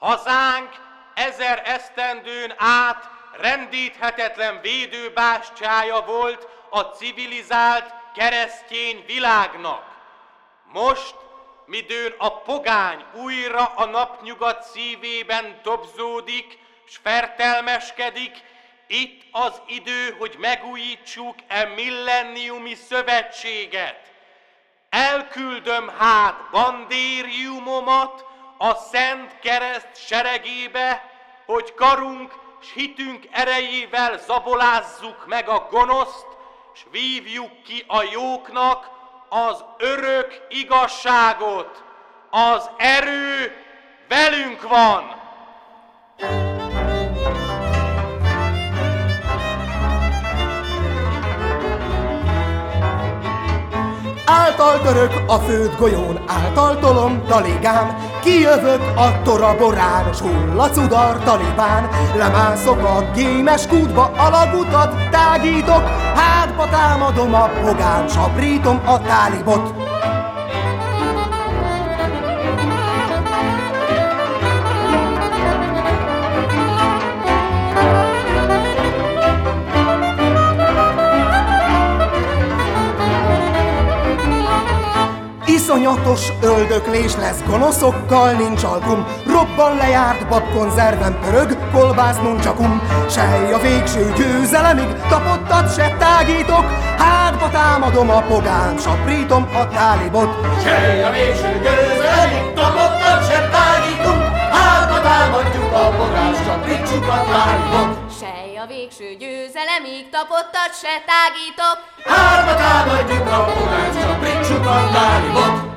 Hazánk ezer esztendőn át rendíthetetlen védőbástyája volt a civilizált keresztény világnak. Most, midőn a pogány újra a napnyugat szívében dobzódik, s fertelmeskedik, itt az idő, hogy megújítsuk e millenniumi szövetséget. Elküldöm hát bandériumomat a Szent Kereszt seregébe, hogy karunk s hitünk erejével zabolázzuk meg a gonoszt, s vívjuk ki a jóknak az örök igazságot. Az erő velünk van! Által török a föld golyón, által tolom taligám, Kijövök a toraborán, s hullacudar talibán, Lemászok a gémes kútba, alagutat tágítok, Hátba támadom a pogán, saprítom a tálibot. Iszonyatos öldöklés lesz, gonoszokkal nincs alkum, Robban lejárt babkonzerven pörög, kolbász nuncsakum, Sej a végső győzelemig, tapottat se tágítok, Hátba támadom a pogán, saprítom a tálibot. Sej a végső győzelemig, tapottat se tágítunk, Hátba támadjuk a pogán, saprítsuk a tálibot. Sej. A végső győzelemig, tapottat se tágítok, Hátba támadjuk a pogán, saprítsuk a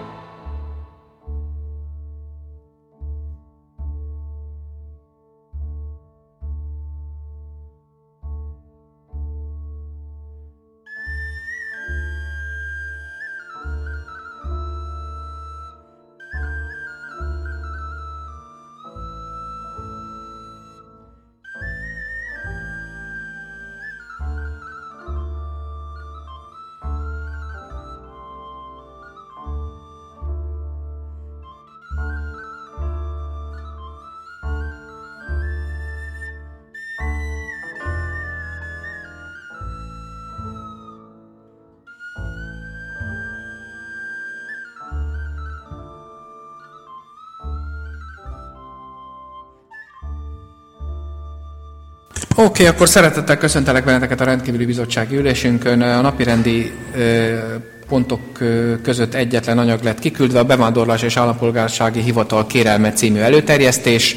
Oké, okay, akkor szeretettel köszöntelek benneteket a rendkívüli bizottsági ülésünkön. A napirendi pontok között egyetlen anyag lett kiküldve a Bevándorlás és Állampolgársági Hivatal kérelme című előterjesztés.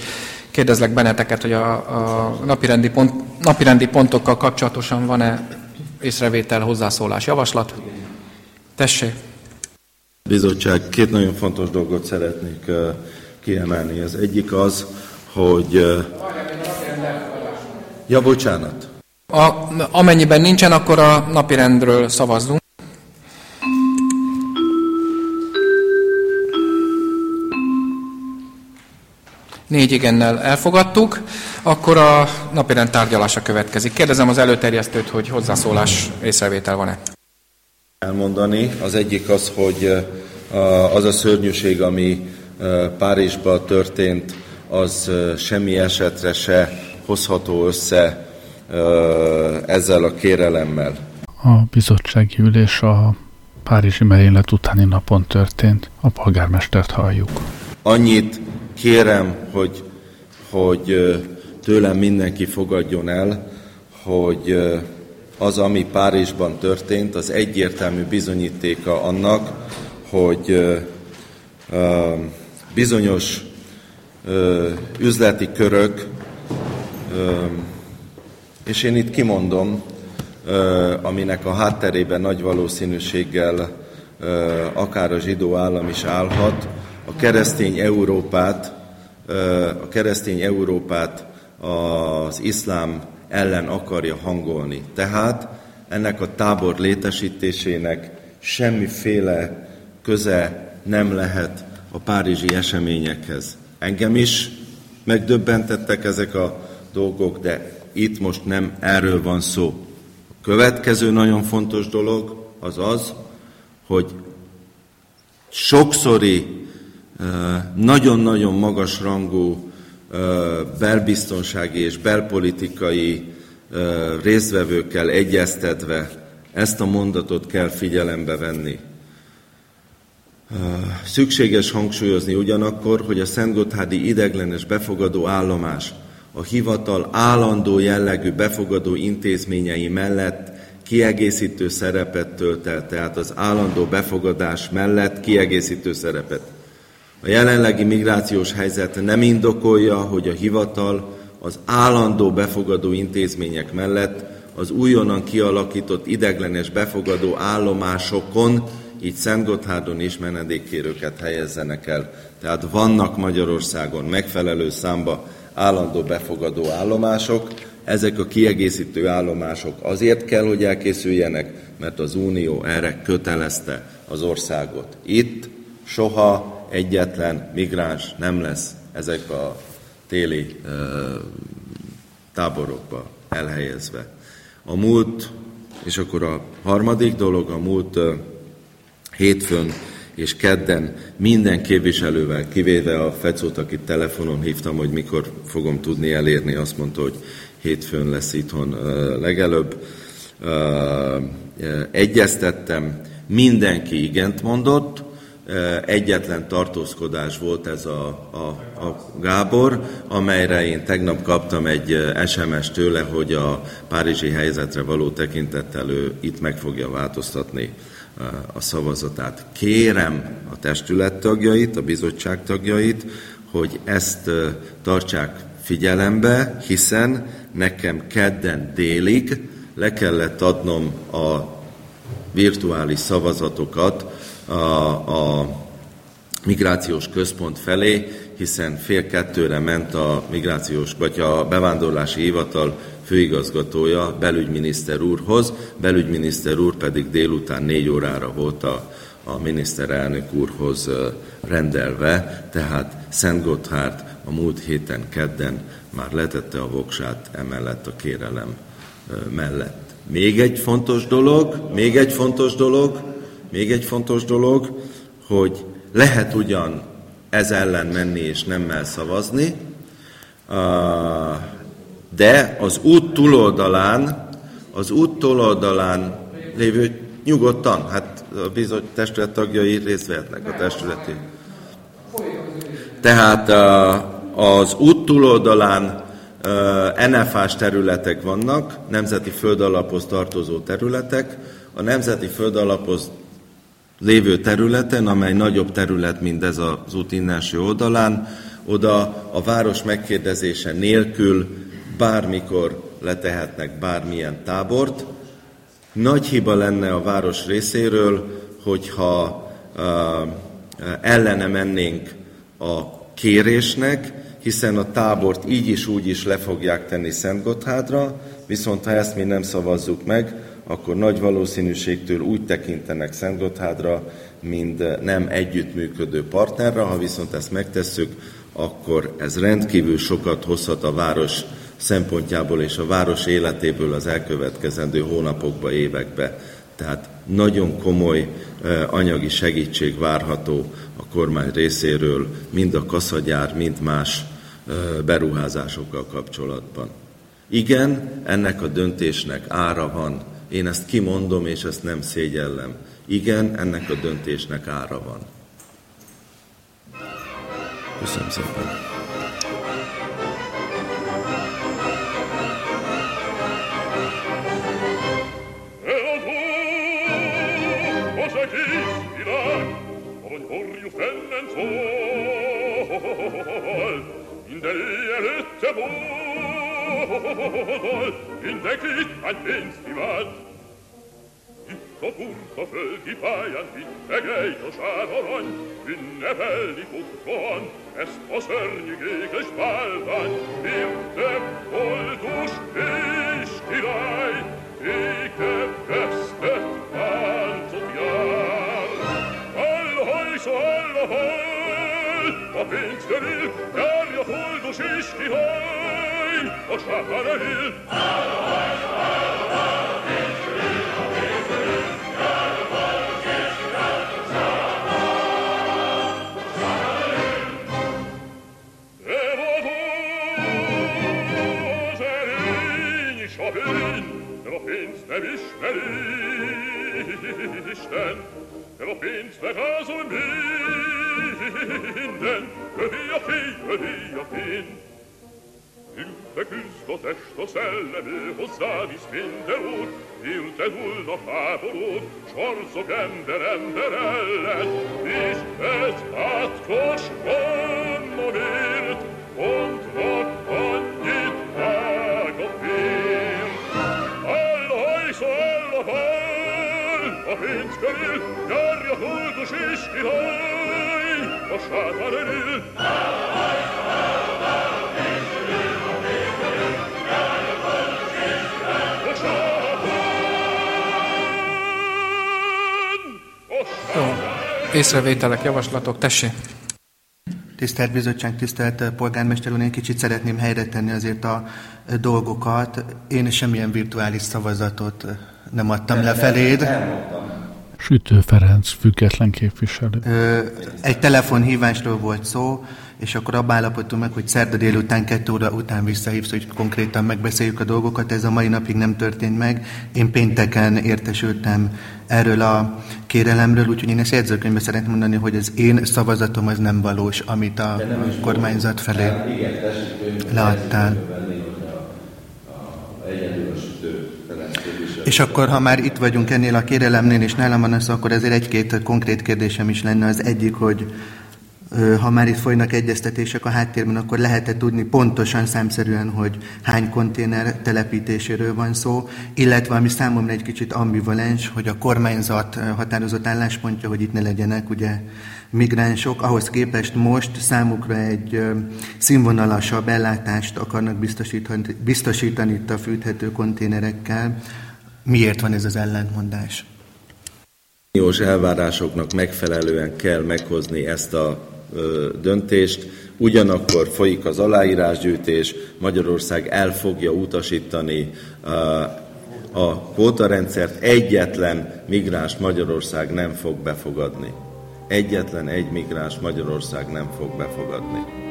Kérdezlek benneteket, hogy a, a napirendi, pont, napirendi pontokkal kapcsolatosan van-e észrevétel, hozzászólás, javaslat? Tessék! Bizottság, két nagyon fontos dolgot szeretnék kiemelni. Az egyik az, hogy Ja, bocsánat. A, amennyiben nincsen, akkor a napirendről szavazzunk. Négy igennel elfogadtuk, akkor a napirend tárgyalása következik. Kérdezem az előterjesztőt, hogy hozzászólás észrevétel van-e? Elmondani. Az egyik az, hogy az a szörnyűség, ami Párizsban történt, az semmi esetre se hozható össze ezzel a kérelemmel? A bizottsági ülés a Párizsi merénylet utáni napon történt. A polgármestert halljuk. Annyit kérem, hogy, hogy tőlem mindenki fogadjon el, hogy az, ami Párizsban történt, az egyértelmű bizonyítéka annak, hogy bizonyos üzleti körök és én itt kimondom, aminek a hátterében nagy valószínűséggel akár a zsidó állam is állhat, a keresztény Európát, a keresztény Európát az iszlám ellen akarja hangolni. Tehát ennek a tábor létesítésének semmiféle köze nem lehet a párizsi eseményekhez. Engem is megdöbbentettek ezek a dolgok, de itt most nem erről van szó. A következő nagyon fontos dolog az az, hogy sokszori nagyon-nagyon magas rangú belbiztonsági és belpolitikai részvevőkkel egyeztetve ezt a mondatot kell figyelembe venni. Szükséges hangsúlyozni ugyanakkor, hogy a Szentgotthárdi ideglenes befogadó állomás a hivatal állandó jellegű befogadó intézményei mellett kiegészítő szerepet tölt el, tehát az állandó befogadás mellett kiegészítő szerepet. A jelenlegi migrációs helyzet nem indokolja, hogy a hivatal az állandó befogadó intézmények mellett az újonnan kialakított ideglenes befogadó állomásokon, így Szentgotthárdon is menedékkérőket helyezzenek el. Tehát vannak Magyarországon megfelelő számba állandó befogadó állomások, ezek a kiegészítő állomások azért kell, hogy elkészüljenek, mert az Unió erre kötelezte az országot. Itt soha egyetlen migráns nem lesz ezek a téli ö, táborokba elhelyezve. A múlt, és akkor a harmadik dolog, a múlt ö, hétfőn és kedden minden képviselővel, kivéve a Fecót, akit telefonon hívtam, hogy mikor fogom tudni elérni, azt mondta, hogy hétfőn lesz itthon legelőbb. Egyeztettem, mindenki igent mondott, egyetlen tartózkodás volt ez a, a, a Gábor, amelyre én tegnap kaptam egy SMS tőle, hogy a párizsi helyzetre való tekintettel ő itt meg fogja változtatni a szavazatát. Kérem a testület tagjait, a bizottság tagjait, hogy ezt tartsák figyelembe, hiszen nekem kedden délig le kellett adnom a virtuális szavazatokat a, a migrációs központ felé, hiszen fél kettőre ment a migrációs, vagy a bevándorlási hivatal főigazgatója belügyminiszter úrhoz, belügyminiszter úr pedig délután négy órára volt a, a miniszterelnök úrhoz rendelve, tehát Szent Gotthárd a múlt héten kedden már letette a voksát emellett a kérelem mellett. Még egy fontos dolog, még egy fontos dolog, még egy fontos dolog, hogy lehet ugyan ez ellen menni és nemmel szavazni, de az út túloldalán, az út túloldalán lévő nyugodtan, hát a bizony testület tagjai részt vehetnek a testületi. Tehát az út túloldalán NFA-s területek vannak, nemzeti földalaphoz tartozó területek. A nemzeti földalaphoz lévő területen, amely nagyobb terület, mint ez az út innenső oldalán, oda a város megkérdezése nélkül bármikor letehetnek bármilyen tábort. Nagy hiba lenne a város részéről, hogyha uh, ellene mennénk a kérésnek, hiszen a tábort így is úgy is le fogják tenni Szent Gotthádra, viszont ha ezt mi nem szavazzuk meg, akkor nagy valószínűségtől úgy tekintenek Szent Gotthádra, mint nem együttműködő partnerre, ha viszont ezt megtesszük, akkor ez rendkívül sokat hozhat a város szempontjából és a város életéből az elkövetkezendő hónapokba, évekbe. Tehát nagyon komoly anyagi segítség várható a kormány részéről, mind a kaszagyár, mind más beruházásokkal kapcsolatban. Igen, ennek a döntésnek ára van. Én ezt kimondom, és ezt nem szégyellem. Igen, ennek a döntésnek ára van. Köszönöm szépen. In der Hütte wohl, in der Krieg ein Festival. Tutto punto föl di Bayern, in der Greito Schadoron, in der Welt die Futron, Silber hol, ob wenn's der will, der ja hol, du schießt die Heun, ob Schachar er will. Hallo, hallo, hallo, hallo, wenn's der will, ob wenn's der ja du schießt die Heun, ob Schachar er will. Evo vos, er in, der will, der denn, a pénzt megrázol minden, övé a fény, övé a fény. Ülte küzd a test a szellemű, hozzávisz minden út, Ülte hullnak háborút, sorzok ember ember ellen, és ez átkos gondolért, pontnak Észrevételek, javaslatok, tessék! Tisztelt Bizottság, tisztelt polgármester úr, én kicsit szeretném helyre tenni azért a dolgokat. Én semmilyen virtuális szavazatot nem adtam le feléd. Sütő Ferenc, független képviselő. Egy telefonhívásról volt szó, és akkor abba állapodtunk meg, hogy szerda délután, kettő óra után visszahívsz, hogy konkrétan megbeszéljük a dolgokat. Ez a mai napig nem történt meg. Én pénteken értesültem erről a kérelemről, úgyhogy én ezt jegyzőkönyvbe szeretném mondani, hogy az én szavazatom az nem valós, amit a kormányzat felé leadtál. És akkor, ha már itt vagyunk ennél a kérelemnél, és nálam van az, akkor ezért egy-két konkrét kérdésem is lenne. Az egyik, hogy ha már itt folynak egyeztetések a háttérben, akkor lehet-e tudni pontosan, számszerűen, hogy hány konténer telepítéséről van szó, illetve ami számomra egy kicsit ambivalens, hogy a kormányzat határozott álláspontja, hogy itt ne legyenek ugye migránsok, ahhoz képest most számukra egy színvonalasabb ellátást akarnak biztosítani, biztosítani itt a fűthető konténerekkel. Miért van ez az ellentmondás? uniós elvárásoknak megfelelően kell meghozni ezt a döntést, ugyanakkor folyik az aláírásgyűjtés, Magyarország el fogja utasítani a kvótarendszert, egyetlen migráns Magyarország nem fog befogadni. Egyetlen egy migráns Magyarország nem fog befogadni.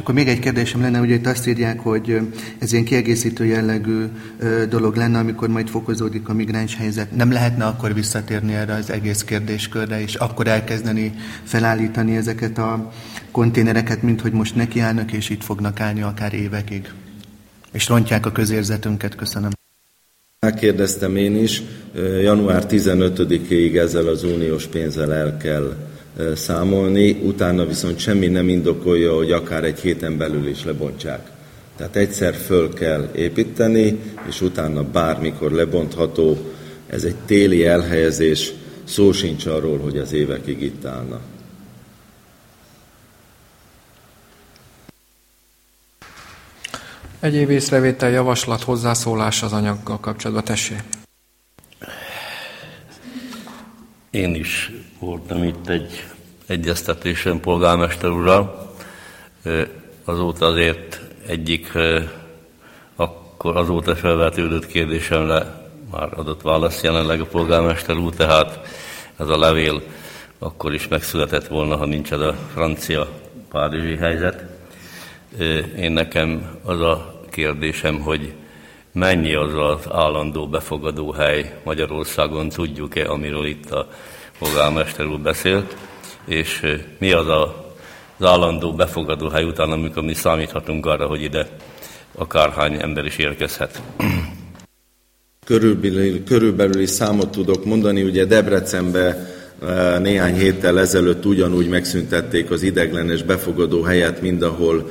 Akkor még egy kérdésem lenne, ugye itt azt írják, hogy ez ilyen kiegészítő jellegű dolog lenne, amikor majd fokozódik a migráns helyzet. Nem lehetne akkor visszatérni erre az egész kérdéskörre, és akkor elkezdeni felállítani ezeket a konténereket, mint hogy most nekiállnak, és itt fognak állni akár évekig. És rontják a közérzetünket. Köszönöm. Megkérdeztem én is, január 15-ig ezzel az uniós pénzzel el kell számolni, utána viszont semmi nem indokolja, hogy akár egy héten belül is lebontsák. Tehát egyszer föl kell építeni, és utána bármikor lebontható. Ez egy téli elhelyezés, szó sincs arról, hogy az évekig itt állna. Egyéb észrevétel, javaslat, hozzászólás az anyaggal kapcsolatban, tessék. Én is voltam itt egy egyeztetésen polgármester ural. Azóta azért egyik akkor azóta felvetődött kérdésemre már adott választ jelenleg a polgármester úr, tehát ez a levél akkor is megszületett volna, ha nincs ez a francia párizsi helyzet. Én nekem az a kérdésem, hogy mennyi az az állandó befogadó hely Magyarországon, tudjuk-e, amiről itt a polgármester úr beszélt, és mi az a, az állandó befogadó hely után, amikor mi számíthatunk arra, hogy ide akárhány ember is érkezhet. Körülbelül, körülbelül is számot tudok mondani, ugye Debrecenbe néhány héttel ezelőtt ugyanúgy megszüntették az ideglenes befogadó helyet, mindahol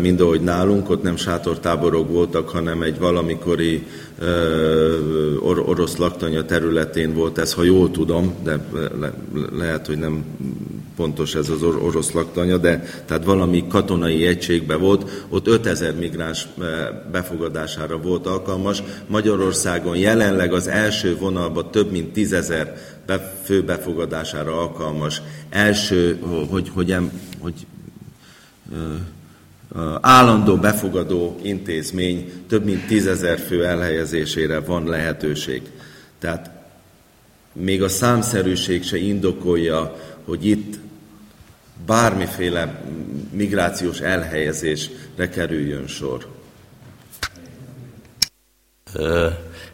mind ahogy nálunk, ott nem sátortáborok voltak, hanem egy valamikori or- orosz laktanya területén volt ez, ha jól tudom, de le- lehet, hogy nem pontos ez az or- orosz laktanya, de tehát valami katonai egységbe volt, ott 5000 migráns befogadására volt alkalmas. Magyarországon jelenleg az első vonalban több mint 10.000 fő befogadására alkalmas első, hogy, hogy, hogy, állandó befogadó intézmény több mint tízezer fő elhelyezésére van lehetőség. Tehát még a számszerűség se indokolja, hogy itt bármiféle migrációs elhelyezésre kerüljön sor.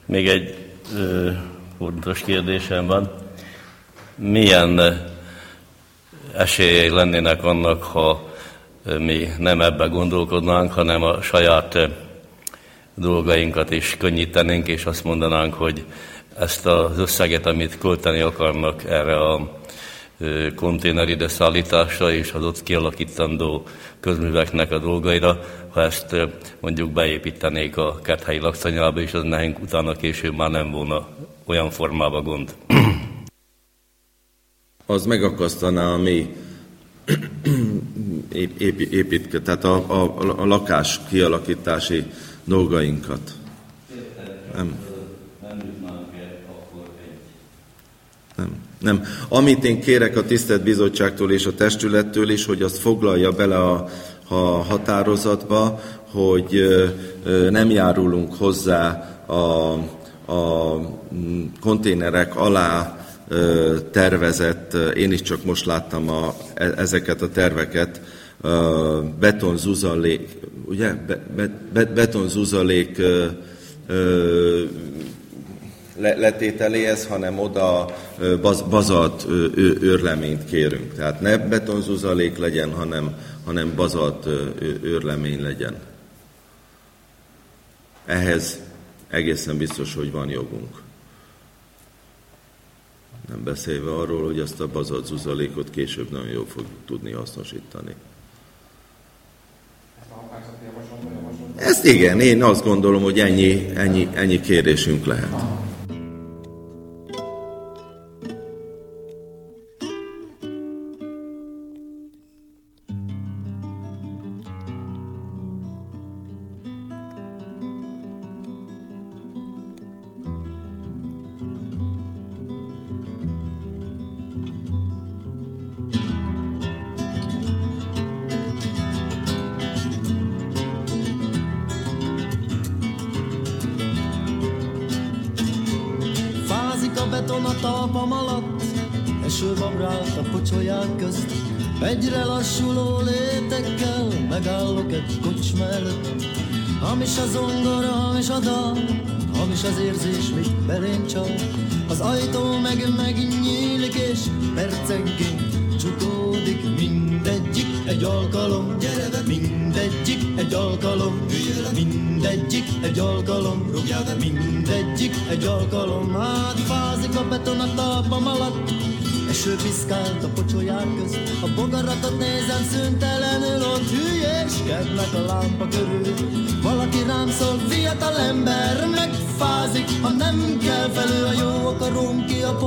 Még egy fontos kérdésem van. Milyen esélyei lennének annak, ha mi nem ebbe gondolkodnánk, hanem a saját dolgainkat is könnyítenénk, és azt mondanánk, hogy ezt az összeget, amit költeni akarnak erre a konténer ide szállításra és az ott kialakítandó közműveknek a dolgaira, ha ezt mondjuk beépítenék a kerthelyi laktanyába, és az nekünk utána később már nem volna olyan formában gond. Az megakasztaná a mi építke, tehát a, a, a lakás kialakítási dolgainkat. Nem. Nem. Nem. Amit én kérek a tisztelt bizottságtól és a testülettől is, hogy azt foglalja bele a, a határozatba, hogy nem járulunk hozzá a, a konténerek alá tervezett, én is csak most láttam a, e, ezeket a terveket, betonzuzalék, ugye, be, be, betonzuzalék letételéhez, hanem oda baz, bazalt őrleményt kérünk. Tehát ne betonzuzalék legyen, hanem, hanem bazalt őrlemény legyen. Ehhez egészen biztos, hogy van jogunk. Nem beszélve arról, hogy azt a bazalt zuzalékot később nagyon jól fog tudni hasznosítani. Ezt igen, én azt gondolom, hogy ennyi, ennyi, ennyi kérésünk lehet. alatt, eső van rád a pocsolyák közt, egyre lassuló létekkel megállok egy kocsma előtt. Hamis a zongora, hamis a dal, hamis az érzés, mit belém csal. Az ajtó meg megnyílik, és percenként csukódik mindegyik egy alkalom, gyere be, mindegyik. Egy alkalom, üljél mindegyik. Egy alkalom, rúgjál be, mindegyik. Egy alkalom, hát fázik a beton a talpam alatt, Eső piszkált a pocsolyák közt, a bogaratot nézem szüntelenül, ott hülyéskednek a lámpa körül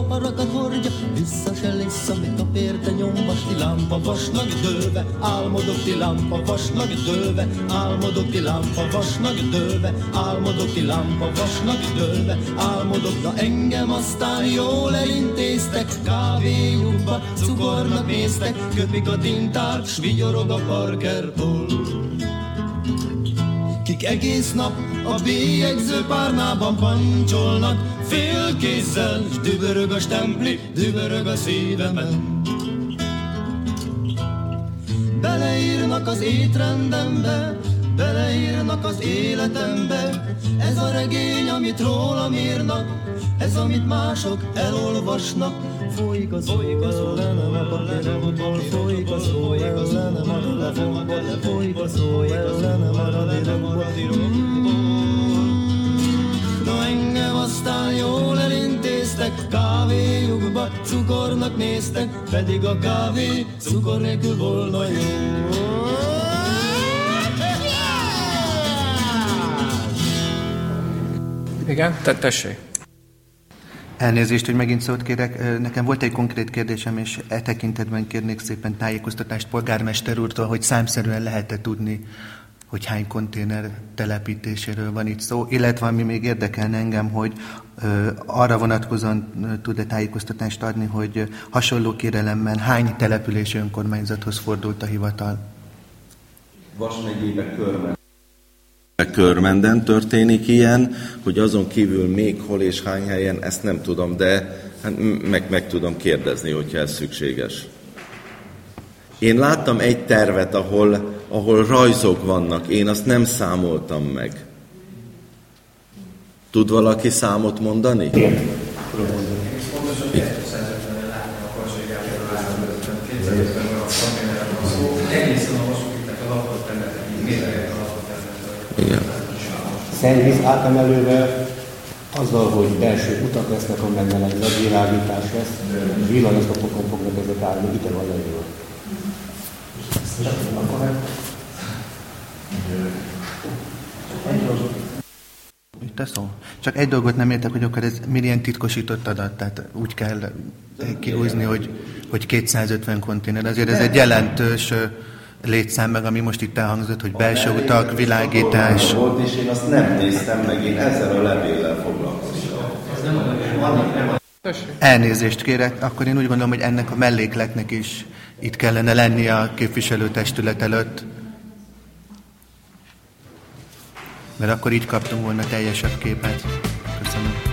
poharakat hordja, vissza se lesz, amit a férte nyomba ti lámpa vasnak dőlve, álmodok ti lámpa vasnak dőlve, álmodok ti lámpa vasnak dőlve, álmodok ti lámpa vasnak dőlve, álmodok, na engem aztán jól elintéztek, kávéjukba cukornak néztek, köpik a tintát, s vigyorog a parkerból. Kik egész nap a bélyegző párnában pancsolnak, fél kézzel, s dübörög a stempli, dübörög a szívemen. Beleírnak az étrendembe, beleírnak az életembe, ez a regény, amit rólam írnak, ez, amit mások elolvasnak, folyik az folyik az ellenem a papíromból, folyik az ó ellenem a telefonból, folyik az ó ellenem a radíromból. Na engem aztán jól elintéztek, kávéjukba cukornak néztek, pedig a kávé cukor nélkül volna jó. Igen, te, tessék. Elnézést, hogy megint szót kérek. Nekem volt egy konkrét kérdésem, és e tekintetben kérnék szépen tájékoztatást polgármester úrtól, hogy számszerűen lehet-e tudni, hogy hány konténer telepítéséről van itt szó, illetve ami még érdekelne engem, hogy ö, arra vonatkozóan tud-e tájékoztatást adni, hogy hasonló kérelemmel hány települési önkormányzathoz fordult a hivatal? Vas megyébe körben. Körmenden történik ilyen, hogy azon kívül még hol és hány helyen, ezt nem tudom, de hát meg, meg tudom kérdezni, hogyha ez szükséges. Én láttam egy tervet, ahol, ahol rajzok vannak, én azt nem számoltam meg. Tud valaki számot mondani? Igen. Szennyvíz átemelővel azzal, hogy belső utak lesznek, amennek világítás lesz, villanyozgatokon fognak ezek állni, ide van leírva. Itt a szó. Csak egy dolgot nem értek, hogy akkor ez milyen titkosított adat, tehát úgy kell kihúzni, hogy, hogy 250 konténer. Azért ez egy jelentős létszám meg, ami most itt elhangzott, hogy belső utak, világítás. Volt, és én azt nem néztem meg, én ezzel a levéllel foglalkoztam. Elnézést kérek, akkor én úgy gondolom, hogy ennek a mellékletnek is itt kellene lennie a képviselőtestület előtt. Mert akkor így kaptunk volna teljesebb képet. Köszönöm.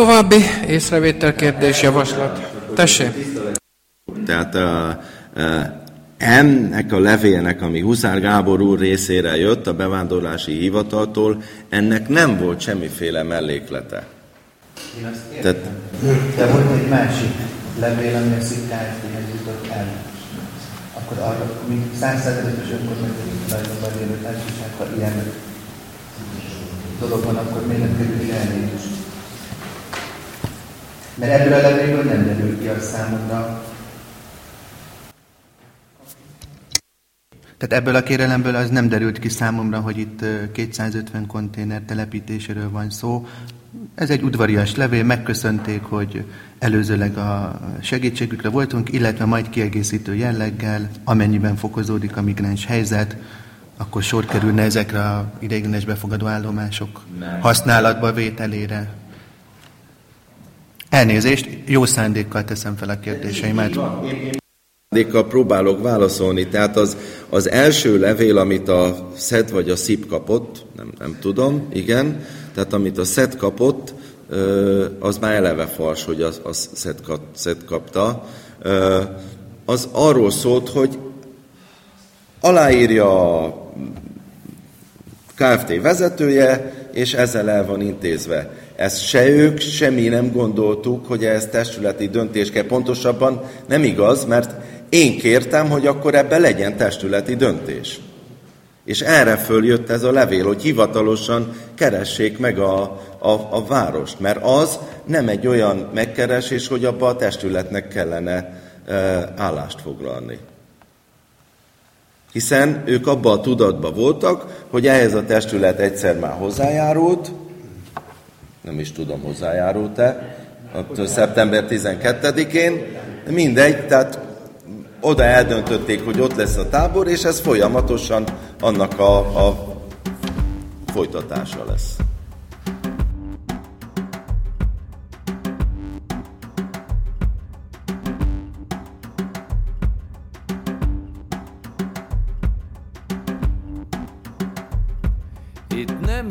További észrevétel, kérdés, javaslat. Tessék. Tehát a, ennek a levélnek, ami Huszár Gábor úr részére jött a bevándorlási hivataltól, ennek nem volt semmiféle melléklete. Én azt értem. Tehát, de volt egy másik levél, ami a Szikálytéhez jutott el. Akkor arra, mint százszerzetes önkormányzati tulajdonban élő társaság, ha ilyen dolog van, akkor miért nem kerül elnézést? Mert ebből a levélből nem derül ki a számomra, Tehát ebből a kérelemből az nem derült ki számomra, hogy itt 250 konténer telepítéséről van szó. Ez egy udvarias levél, megköszönték, hogy előzőleg a segítségükre voltunk, illetve majd kiegészítő jelleggel, amennyiben fokozódik a migráns helyzet, akkor sor kerülne ezekre a ideiglenes befogadó állomások használatba vételére. Elnézést, jó szándékkal teszem fel a kérdéseimet. Szándékkal próbálok válaszolni. Tehát az, az első levél, amit a SZED vagy a SZIP kapott, nem, nem tudom, igen, tehát amit a SZED kapott, az már eleve fals, hogy az, az SZED, SZED kapta. Az arról szólt, hogy aláírja a KFT vezetője, és ezzel el van intézve. Ezt se ők, semmi nem gondoltuk, hogy ez testületi döntés kell. Pontosabban nem igaz, mert én kértem, hogy akkor ebben legyen testületi döntés. És erre följött ez a levél, hogy hivatalosan keressék meg a, a, a várost, mert az nem egy olyan megkeresés, hogy abba a testületnek kellene e, állást foglalni. Hiszen ők abban a tudatban voltak, hogy ehhez a testület egyszer már hozzájárult, nem is tudom, hozzájárult-e, szeptember 12-én, mindegy, tehát oda eldöntötték, hogy ott lesz a tábor, és ez folyamatosan annak a, a folytatása lesz. Itt nem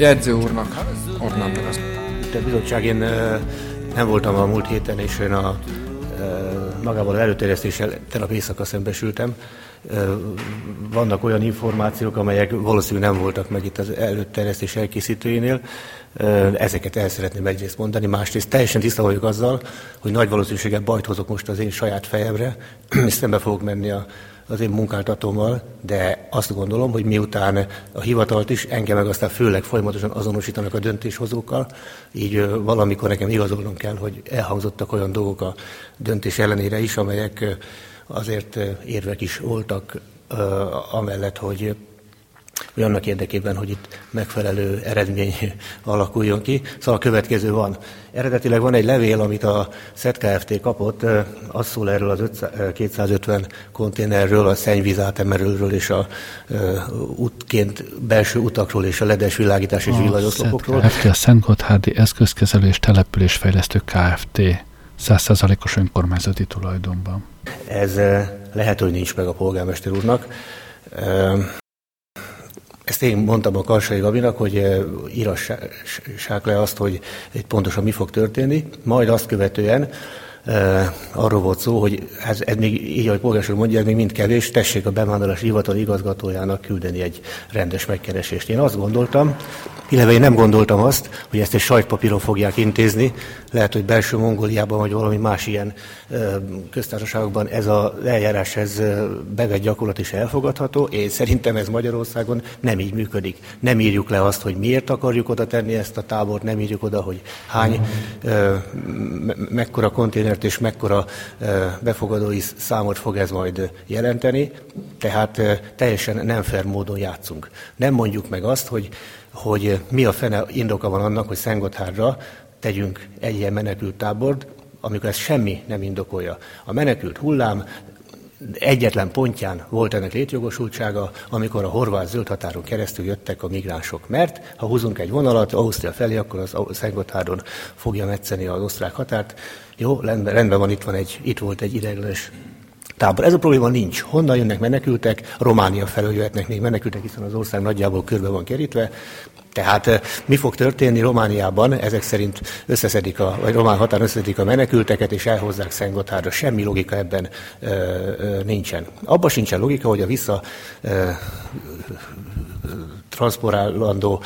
Jegyző úrnak adnám meg azt. Itt a bizottság én nem voltam a múlt héten, és én a magával az előterjesztéssel tegnap éjszaka szembesültem. Vannak olyan információk, amelyek valószínűleg nem voltak meg itt az előterjesztés elkészítőjénél. Ezeket el szeretném egyrészt mondani, másrészt teljesen tiszta vagyok azzal, hogy nagy valószínűséggel bajt hozok most az én saját fejemre, és szembe fogok menni a az én munkáltatómmal, de azt gondolom, hogy miután a hivatalt is, engem meg aztán főleg folyamatosan azonosítanak a döntéshozókkal, így valamikor nekem igazolnom kell, hogy elhangzottak olyan dolgok a döntés ellenére is, amelyek azért érvek is voltak amellett, hogy hogy annak érdekében, hogy itt megfelelő eredmény alakuljon ki. Szóval a következő van. Eredetileg van egy levél, amit a SZET Kft. kapott, az szól erről az 250 konténerről, a szennyvízátemerőről és a útként belső utakról és a ledes világítás és villamoszlopokról. Kft. a Szent Gotthárdi Eszközkezelő és Településfejlesztő Kft. 100%-os önkormányzati tulajdonban. Ez lehet, hogy nincs meg a polgármester úrnak. Ezt én mondtam a Karsai Gabinak, hogy írassák le azt, hogy itt pontosan mi fog történni, majd azt követően arról volt szó, hogy ez, ez még így, ahogy polgárság mondja, ez még mind kevés, tessék a bevándorlási hivatal igazgatójának küldeni egy rendes megkeresést. Én azt gondoltam, illetve én nem gondoltam azt, hogy ezt egy sajtpapíron fogják intézni. Lehet, hogy belső Mongóliában vagy valami más ilyen köztársaságokban ez az eljárás ez bevett gyakorlat is elfogadható. Én szerintem ez Magyarországon nem így működik. Nem írjuk le azt, hogy miért akarjuk oda tenni ezt a tábort, nem írjuk oda, hogy hány, mekkora konténert és mekkora befogadói számot fog ez majd jelenteni. Tehát teljesen nem fair módon játszunk. Nem mondjuk meg azt, hogy hogy mi a fene indoka van annak, hogy Szentgotthárra tegyünk egy ilyen menekült tábort, amikor ez semmi nem indokolja. A menekült hullám egyetlen pontján volt ennek létjogosultsága, amikor a horvát zöld határon keresztül jöttek a migránsok. Mert ha húzunk egy vonalat Ausztria felé, akkor az Szentgotthárdon fogja metszeni az osztrák határt. Jó, rendben, van, itt, van egy, itt volt egy ideiglenes tábor. Ez a probléma nincs. Honnan jönnek menekültek? Románia felől jöhetnek még menekültek, hiszen az ország nagyjából körbe van kerítve. Tehát eh, mi fog történni Romániában? Ezek szerint összeszedik a, vagy román határon összeszedik a menekülteket, és elhozzák Szentgotthardra. Semmi logika ebben ö, ö, nincsen. Abban sincsen logika, hogy a vissza ö, transzporálandó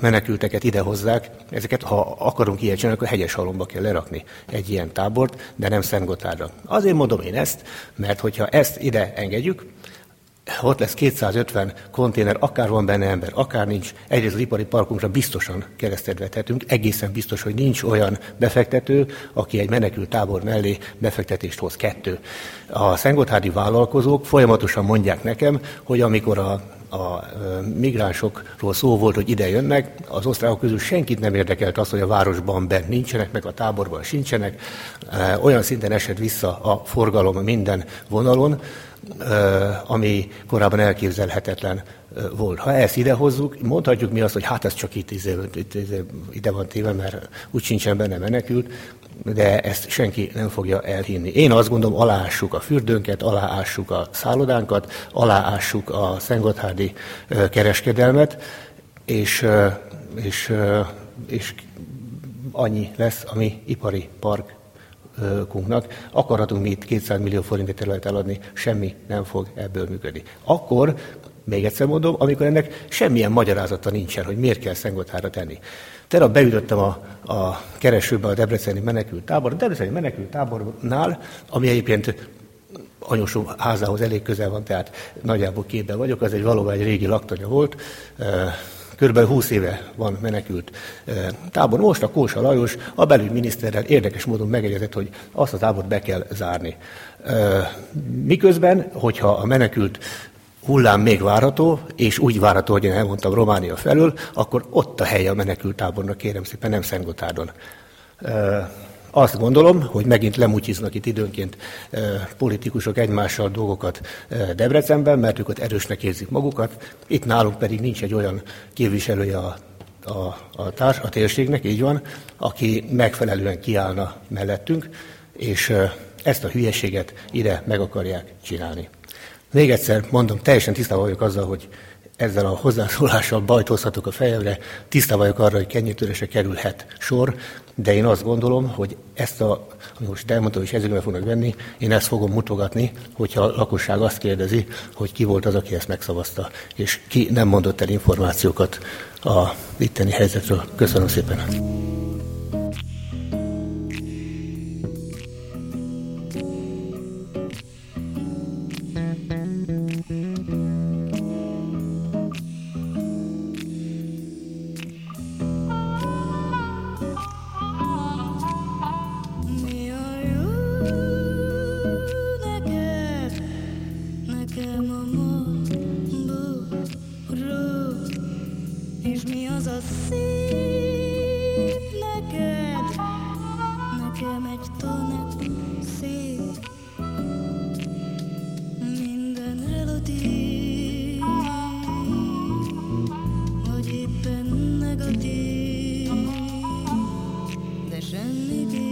menekülteket idehozzák. Ezeket, ha akarunk ilyet csinálni, akkor hegyes halomba kell lerakni egy ilyen tábort, de nem Szentgotthardra. Azért mondom én ezt, mert hogyha ezt ide engedjük, ott lesz 250 konténer, akár van benne ember, akár nincs. Egyrészt az ipari parkunkra biztosan keresztet vethetünk, egészen biztos, hogy nincs olyan befektető, aki egy menekült tábor mellé befektetést hoz. Kettő. A szengotthárdi vállalkozók folyamatosan mondják nekem, hogy amikor a a migránsokról szó volt, hogy ide jönnek, az osztrákok közül senkit nem érdekelt az, hogy a városban bent nincsenek, meg a táborban sincsenek. Olyan szinten esett vissza a forgalom minden vonalon, ami korábban elképzelhetetlen volt. Ha ezt idehozzuk, mondhatjuk mi azt, hogy hát ez csak itt, itt, itt ide van téve, mert úgy sincsen benne menekült, de ezt senki nem fogja elhinni. Én azt gondolom, aláássuk a fürdőnket, aláássuk a szállodánkat, aláássuk a Szentgotthárdi kereskedelmet, és, és, és annyi lesz a mi ipari park kunknak, akarhatunk mi itt 200 millió forint terület eladni, semmi nem fog ebből működni. Akkor, még egyszer mondom, amikor ennek semmilyen magyarázata nincsen, hogy miért kell Szentgotthárra tenni. Tegnap beütöttem a, a keresőbe a Debreceni menekült tábor. A Debreceni menekült tábornál, ami egyébként anyósom házához elég közel van, tehát nagyjából képbe vagyok, az egy valóban egy régi laktanya volt, Körülbelül 20 éve van menekült tábor. Most a Kósa Lajos a belügyminiszterrel érdekes módon megegyezett, hogy azt a tábort be kell zárni. Miközben, hogyha a menekült hullám még várható, és úgy várható, hogy én elmondtam Románia felől, akkor ott a helye a menekült tábornak, kérem szépen, nem Szentgotárdon. Azt gondolom, hogy megint lemutyiznak itt időnként politikusok egymással dolgokat Debrecenben, mert ők ott erősnek érzik magukat. Itt nálunk pedig nincs egy olyan képviselője a a, a, társ, a térségnek, így van, aki megfelelően kiállna mellettünk, és ezt a hülyeséget ide meg akarják csinálni. Még egyszer mondom, teljesen tisztában vagyok azzal, hogy ezzel a hozzászólással bajt hozhatok a fejemre, tiszta vagyok arra, hogy kenyértörésre kerülhet sor, de én azt gondolom, hogy ezt a, most elmondtam, hogy ezekbe fognak venni, én ezt fogom mutogatni, hogyha a lakosság azt kérdezi, hogy ki volt az, aki ezt megszavazta, és ki nem mondott el információkat a itteni helyzetről. Köszönöm szépen! De semmiképp se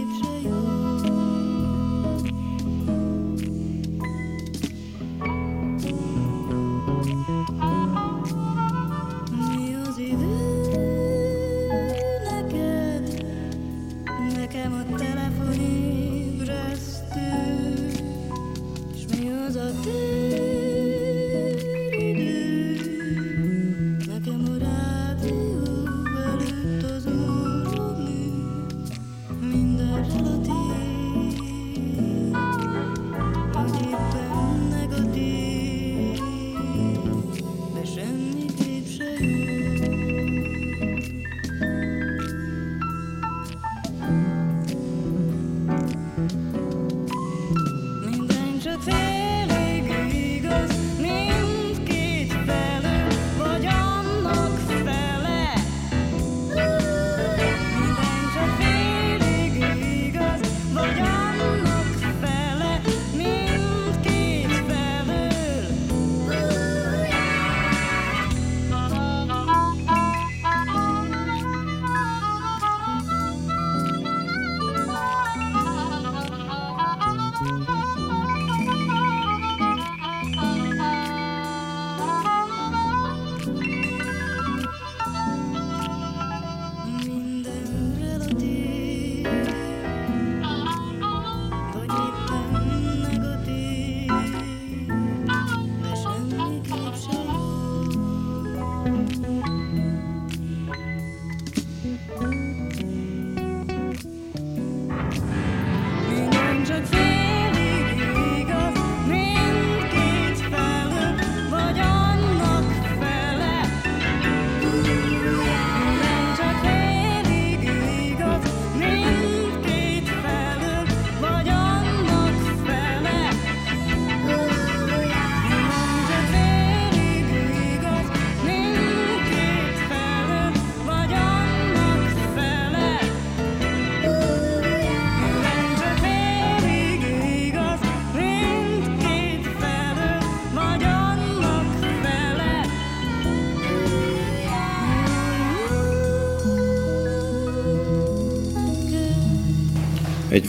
Minden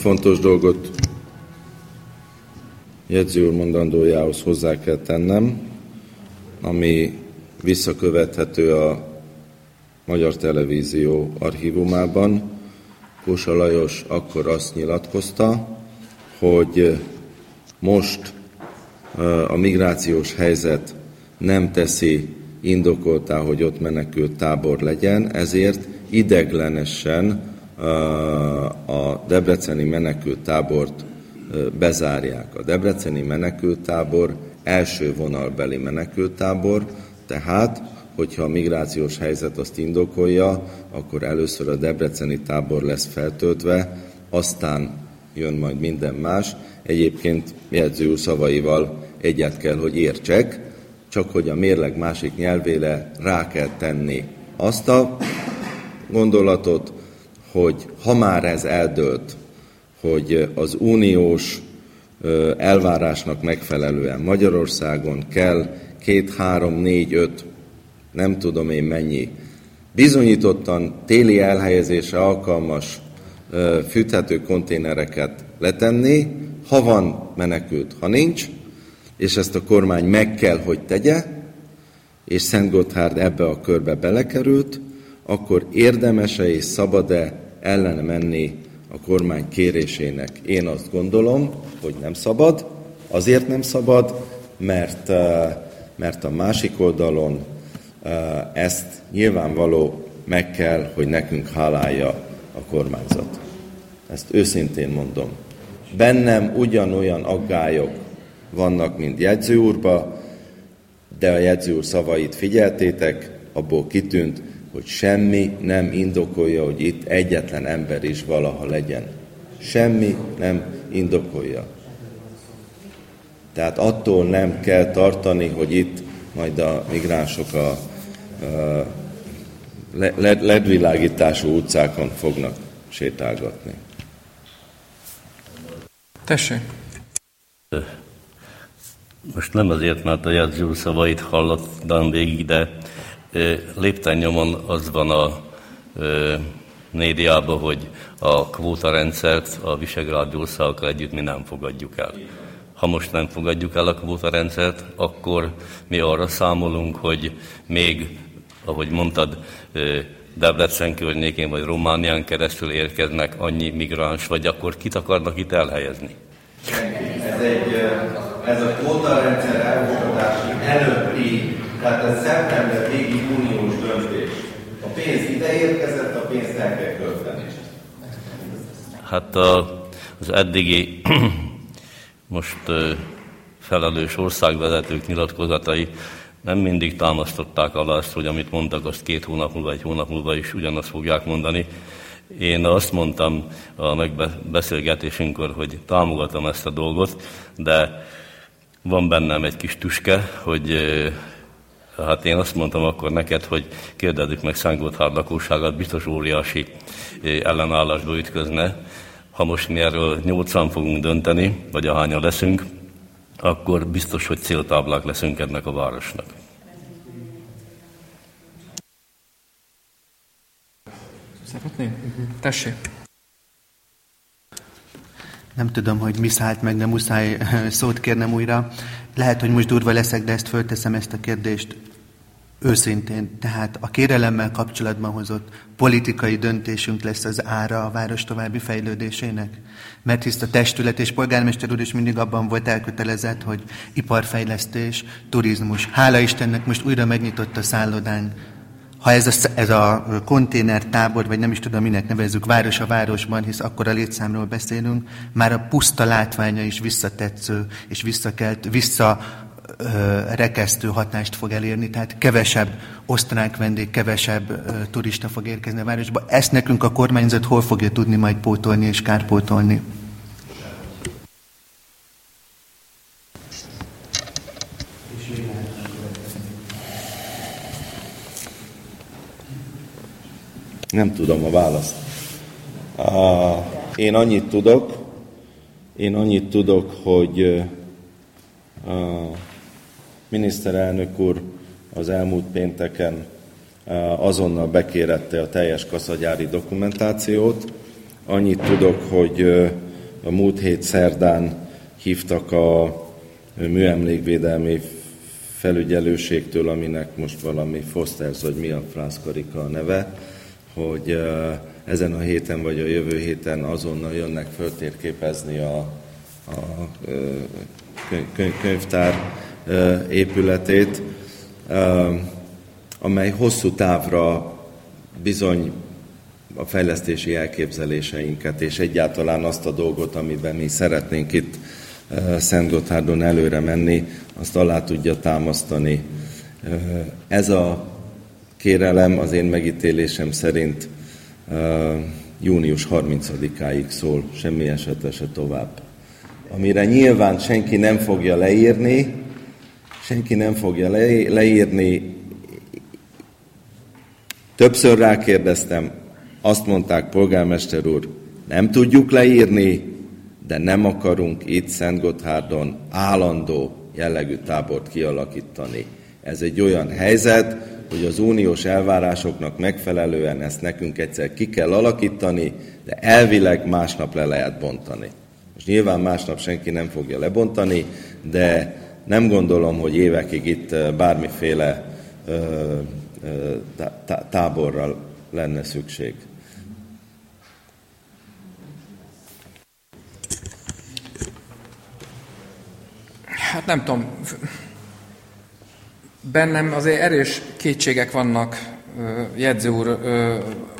fontos dolgot jegyző úr mondandójához hozzá kell tennem, ami visszakövethető a Magyar Televízió archívumában. Kósa Lajos akkor azt nyilatkozta, hogy most a migrációs helyzet nem teszi indokoltá, hogy ott menekült tábor legyen, ezért ideglenesen a debreceni menekült tábort ö, bezárják. A debreceni menekültábor első vonalbeli menekültábor, tehát, hogyha a migrációs helyzet azt indokolja, akkor először a debreceni tábor lesz feltöltve, aztán jön majd minden más. Egyébként jegyző szavaival egyet kell, hogy értsek, csak hogy a mérleg másik nyelvére rá kell tenni azt a gondolatot, hogy ha már ez eldőlt, hogy az uniós elvárásnak megfelelően Magyarországon kell két, három, négy, öt, nem tudom én mennyi, bizonyítottan téli elhelyezésre alkalmas fűthető konténereket letenni, ha van menekült, ha nincs, és ezt a kormány meg kell, hogy tegye, és Szent Gotthárd ebbe a körbe belekerült, akkor érdemese és szabad-e ellene menni a kormány kérésének? Én azt gondolom, hogy nem szabad. Azért nem szabad, mert, eh, mert a másik oldalon eh, ezt nyilvánvaló meg kell, hogy nekünk hálálja a kormányzat. Ezt őszintén mondom. Bennem ugyanolyan aggályok vannak, mint jegyző úrba, de a jegyző úr szavait figyeltétek, abból kitűnt, hogy semmi nem indokolja, hogy itt egyetlen ember is valaha legyen. Semmi nem indokolja. Tehát attól nem kell tartani, hogy itt majd a migránsok a, a ledvilágítású utcákon fognak sétálgatni. Tessék. Most nem azért, mert a jegyző szavait hallottam végig, de lépten nyomon az van a médiában, hogy a kvótarendszert a Visegrádi országokkal együtt mi nem fogadjuk el. Ha most nem fogadjuk el a kvótarendszert, akkor mi arra számolunk, hogy még, ahogy mondtad, Debrecen környékén vagy Románián keresztül érkeznek annyi migráns, vagy akkor kit akarnak itt elhelyezni? Ez, egy, ez a kvótarendszer elfogadási előtti, tehát ez szeptember végi uniós döntés. A pénz ide érkezett, a pénzt el kell költeni. Hát a, az eddigi most felelős országvezetők nyilatkozatai nem mindig támasztották alá azt, hogy amit mondtak, azt két hónap múlva, egy hónap múlva is ugyanazt fogják mondani. Én azt mondtam a megbeszélgetésünkkor, hogy támogatom ezt a dolgot, de van bennem egy kis tüske, hogy Hát én azt mondtam akkor neked, hogy kérdezzük meg Szentgóthár lakóságát, biztos óriási ellenállásba ütközne. Ha most mi erről nyolcan fogunk dönteni, vagy ahányan leszünk, akkor biztos, hogy céltáblák leszünk ennek a városnak. Szeretné? Tessék. Nem tudom, hogy mi szállt meg, de muszáj szót kérnem újra. Lehet, hogy most durva leszek, de ezt fölteszem ezt a kérdést őszintén. Tehát a kérelemmel kapcsolatban hozott politikai döntésünk lesz az ára a város további fejlődésének? Mert hisz a testület és polgármester úr is mindig abban volt elkötelezett, hogy iparfejlesztés, turizmus. Hála Istennek most újra megnyitott a szállodánk, ha ez a, ez a konténertábor, vagy nem is tudom, minek nevezzük, város a városban, hisz akkor a létszámról beszélünk, már a puszta látványa is visszatetsző, és visszakelt, vissza rekesztő hatást fog elérni, tehát kevesebb osztrák vendég, kevesebb turista fog érkezni a városba. Ezt nekünk a kormányzat hol fogja tudni majd pótolni és kárpótolni? Nem tudom a választ. Én annyit tudok, én annyit tudok, hogy uh, miniszterelnök úr az elmúlt pénteken azonnal bekérette a teljes kaszagyári dokumentációt. Annyit tudok, hogy a múlt hét szerdán hívtak a műemlékvédelmi felügyelőségtől, aminek most valami Fosters, vagy mi a franszkarika a neve, hogy ezen a héten vagy a jövő héten azonnal jönnek föltérképezni a, a könyvtár épületét, amely hosszú távra bizony a fejlesztési elképzeléseinket, és egyáltalán azt a dolgot, amiben mi szeretnénk itt Szent Gotthárdon előre menni, azt alá tudja támasztani. Ez a kérelem az én megítélésem szerint június 30-áig szól, semmi esetre se tovább. Amire nyilván senki nem fogja leírni, senki nem fogja le, leírni. Többször rákérdeztem, azt mondták, polgármester úr, nem tudjuk leírni, de nem akarunk itt Szent Gotthárdon állandó jellegű tábort kialakítani. Ez egy olyan helyzet, hogy az uniós elvárásoknak megfelelően ezt nekünk egyszer ki kell alakítani, de elvileg másnap le lehet bontani. Most nyilván másnap senki nem fogja lebontani, de nem gondolom, hogy évekig itt bármiféle táborral lenne szükség. Hát nem tudom, bennem azért erős kétségek vannak jegyző úr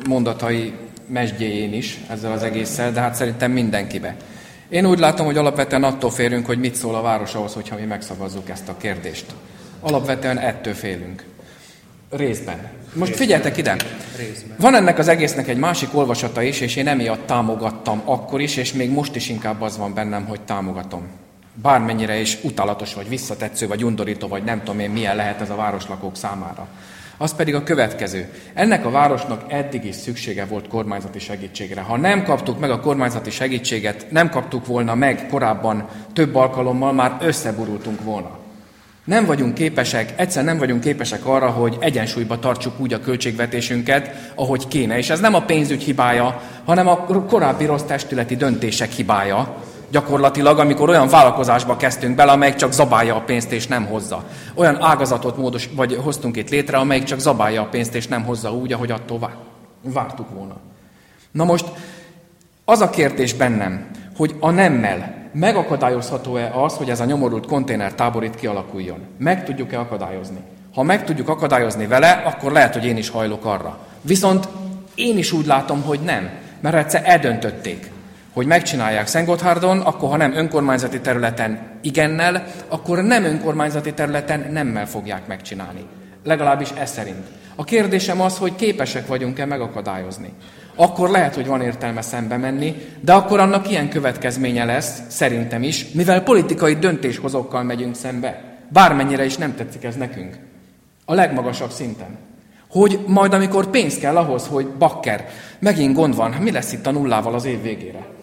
mondatai mesdjéjén is ezzel az egésszel, de hát szerintem mindenkibe. Én úgy látom, hogy alapvetően attól félünk, hogy mit szól a város ahhoz, hogyha mi megszavazzuk ezt a kérdést. Alapvetően ettől félünk. Részben. Most figyeltek ide! Van ennek az egésznek egy másik olvasata is, és én emiatt támogattam akkor is, és még most is inkább az van bennem, hogy támogatom. Bármennyire is utálatos, vagy visszatetsző, vagy undorító, vagy nem tudom én milyen lehet ez a városlakók számára. Az pedig a következő. Ennek a városnak eddig is szüksége volt kormányzati segítségre. Ha nem kaptuk meg a kormányzati segítséget, nem kaptuk volna meg korábban több alkalommal, már összeborultunk volna. Nem vagyunk képesek, egyszer nem vagyunk képesek arra, hogy egyensúlyba tartsuk úgy a költségvetésünket, ahogy kéne. És ez nem a pénzügy hibája, hanem a korábbi rossz testületi döntések hibája, gyakorlatilag, amikor olyan vállalkozásba kezdtünk bele, amelyik csak zabálja a pénzt és nem hozza. Olyan ágazatot módos, vagy hoztunk itt létre, amelyik csak zabálja a pénzt és nem hozza úgy, ahogy attól vártuk volna. Na most az a kérdés bennem, hogy a nemmel megakadályozható-e az, hogy ez a nyomorult konténertábor itt kialakuljon? Meg tudjuk-e akadályozni? Ha meg tudjuk akadályozni vele, akkor lehet, hogy én is hajlok arra. Viszont én is úgy látom, hogy nem, mert egyszer eldöntötték hogy megcsinálják Szentgotthárdon, akkor ha nem önkormányzati területen igennel, akkor nem önkormányzati területen nemmel fogják megcsinálni. Legalábbis ez szerint. A kérdésem az, hogy képesek vagyunk-e megakadályozni. Akkor lehet, hogy van értelme szembe menni, de akkor annak ilyen következménye lesz, szerintem is, mivel politikai döntéshozókkal megyünk szembe. Bármennyire is nem tetszik ez nekünk. A legmagasabb szinten. Hogy majd amikor pénz kell ahhoz, hogy bakker, megint gond van, mi lesz itt a nullával az év végére?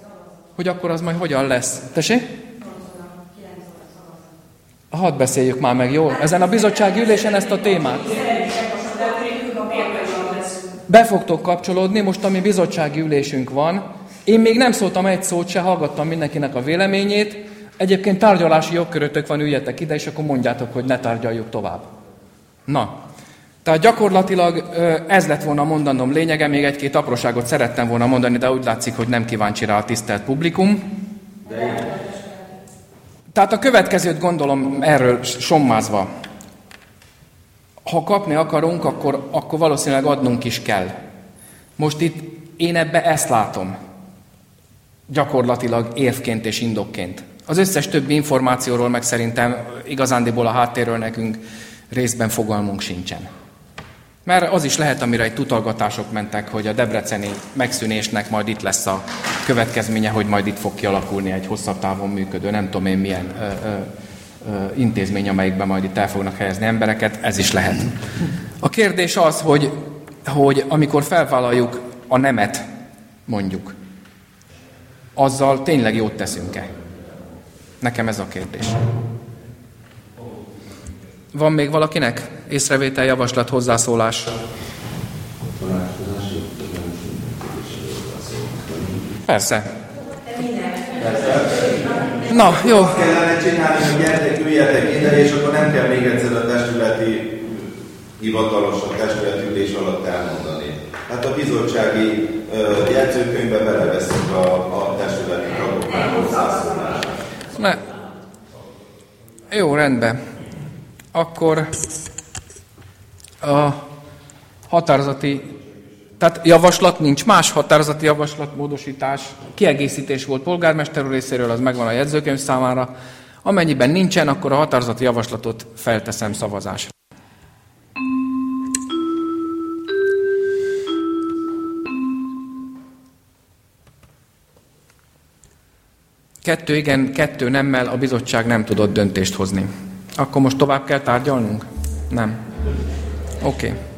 Hogy akkor az majd hogyan lesz. Tessék? Hadd beszéljük már meg, jó? Ezen a bizottsági ülésen ezt a témát. Be fogtok kapcsolódni, most ami bizottsági ülésünk van. Én még nem szóltam egy szót se, hallgattam mindenkinek a véleményét. Egyébként tárgyalási jogkörötök van, üljetek ide, és akkor mondjátok, hogy ne tárgyaljuk tovább. Na, tehát gyakorlatilag ez lett volna mondanom lényege, még egy-két apróságot szerettem volna mondani, de úgy látszik, hogy nem kíváncsi rá a tisztelt publikum. Tehát a következőt gondolom erről sommázva. Ha kapni akarunk, akkor, akkor valószínűleg adnunk is kell. Most itt én ebbe ezt látom. Gyakorlatilag érvként és indokként. Az összes többi információról meg szerintem igazándiból a háttérről nekünk részben fogalmunk sincsen. Mert az is lehet, amire egy tutalgatások mentek, hogy a debreceni megszűnésnek majd itt lesz a következménye, hogy majd itt fog kialakulni egy hosszabb távon működő, nem tudom én milyen ö, ö, ö, intézmény, amelyikben majd itt el fognak helyezni embereket, ez is lehet. A kérdés az, hogy, hogy amikor felvállaljuk a nemet, mondjuk, azzal tényleg jót teszünk-e? Nekem ez a kérdés. Van még valakinek észrevétel, javaslat, hozzászólás? Persze. Na, jó. Azt kellene csinálni, hogy gyertek, üljetek ide, és akkor nem kell még egyszer a testületi hivatalos a testületi ülés alatt elmondani. Hát a bizottsági uh, jegyzőkönyvbe beleveszünk a, a testületi. Ne. Jó, rendben akkor a határozati, tehát javaslat nincs, más határozati javaslat, módosítás, kiegészítés volt polgármester részéről, az megvan a jegyzőkönyv számára. Amennyiben nincsen, akkor a határozati javaslatot felteszem szavazásra. Kettő igen, kettő nemmel a bizottság nem tudott döntést hozni. Akkor most tovább kell tárgyalnunk? Nem. Oké. Okay.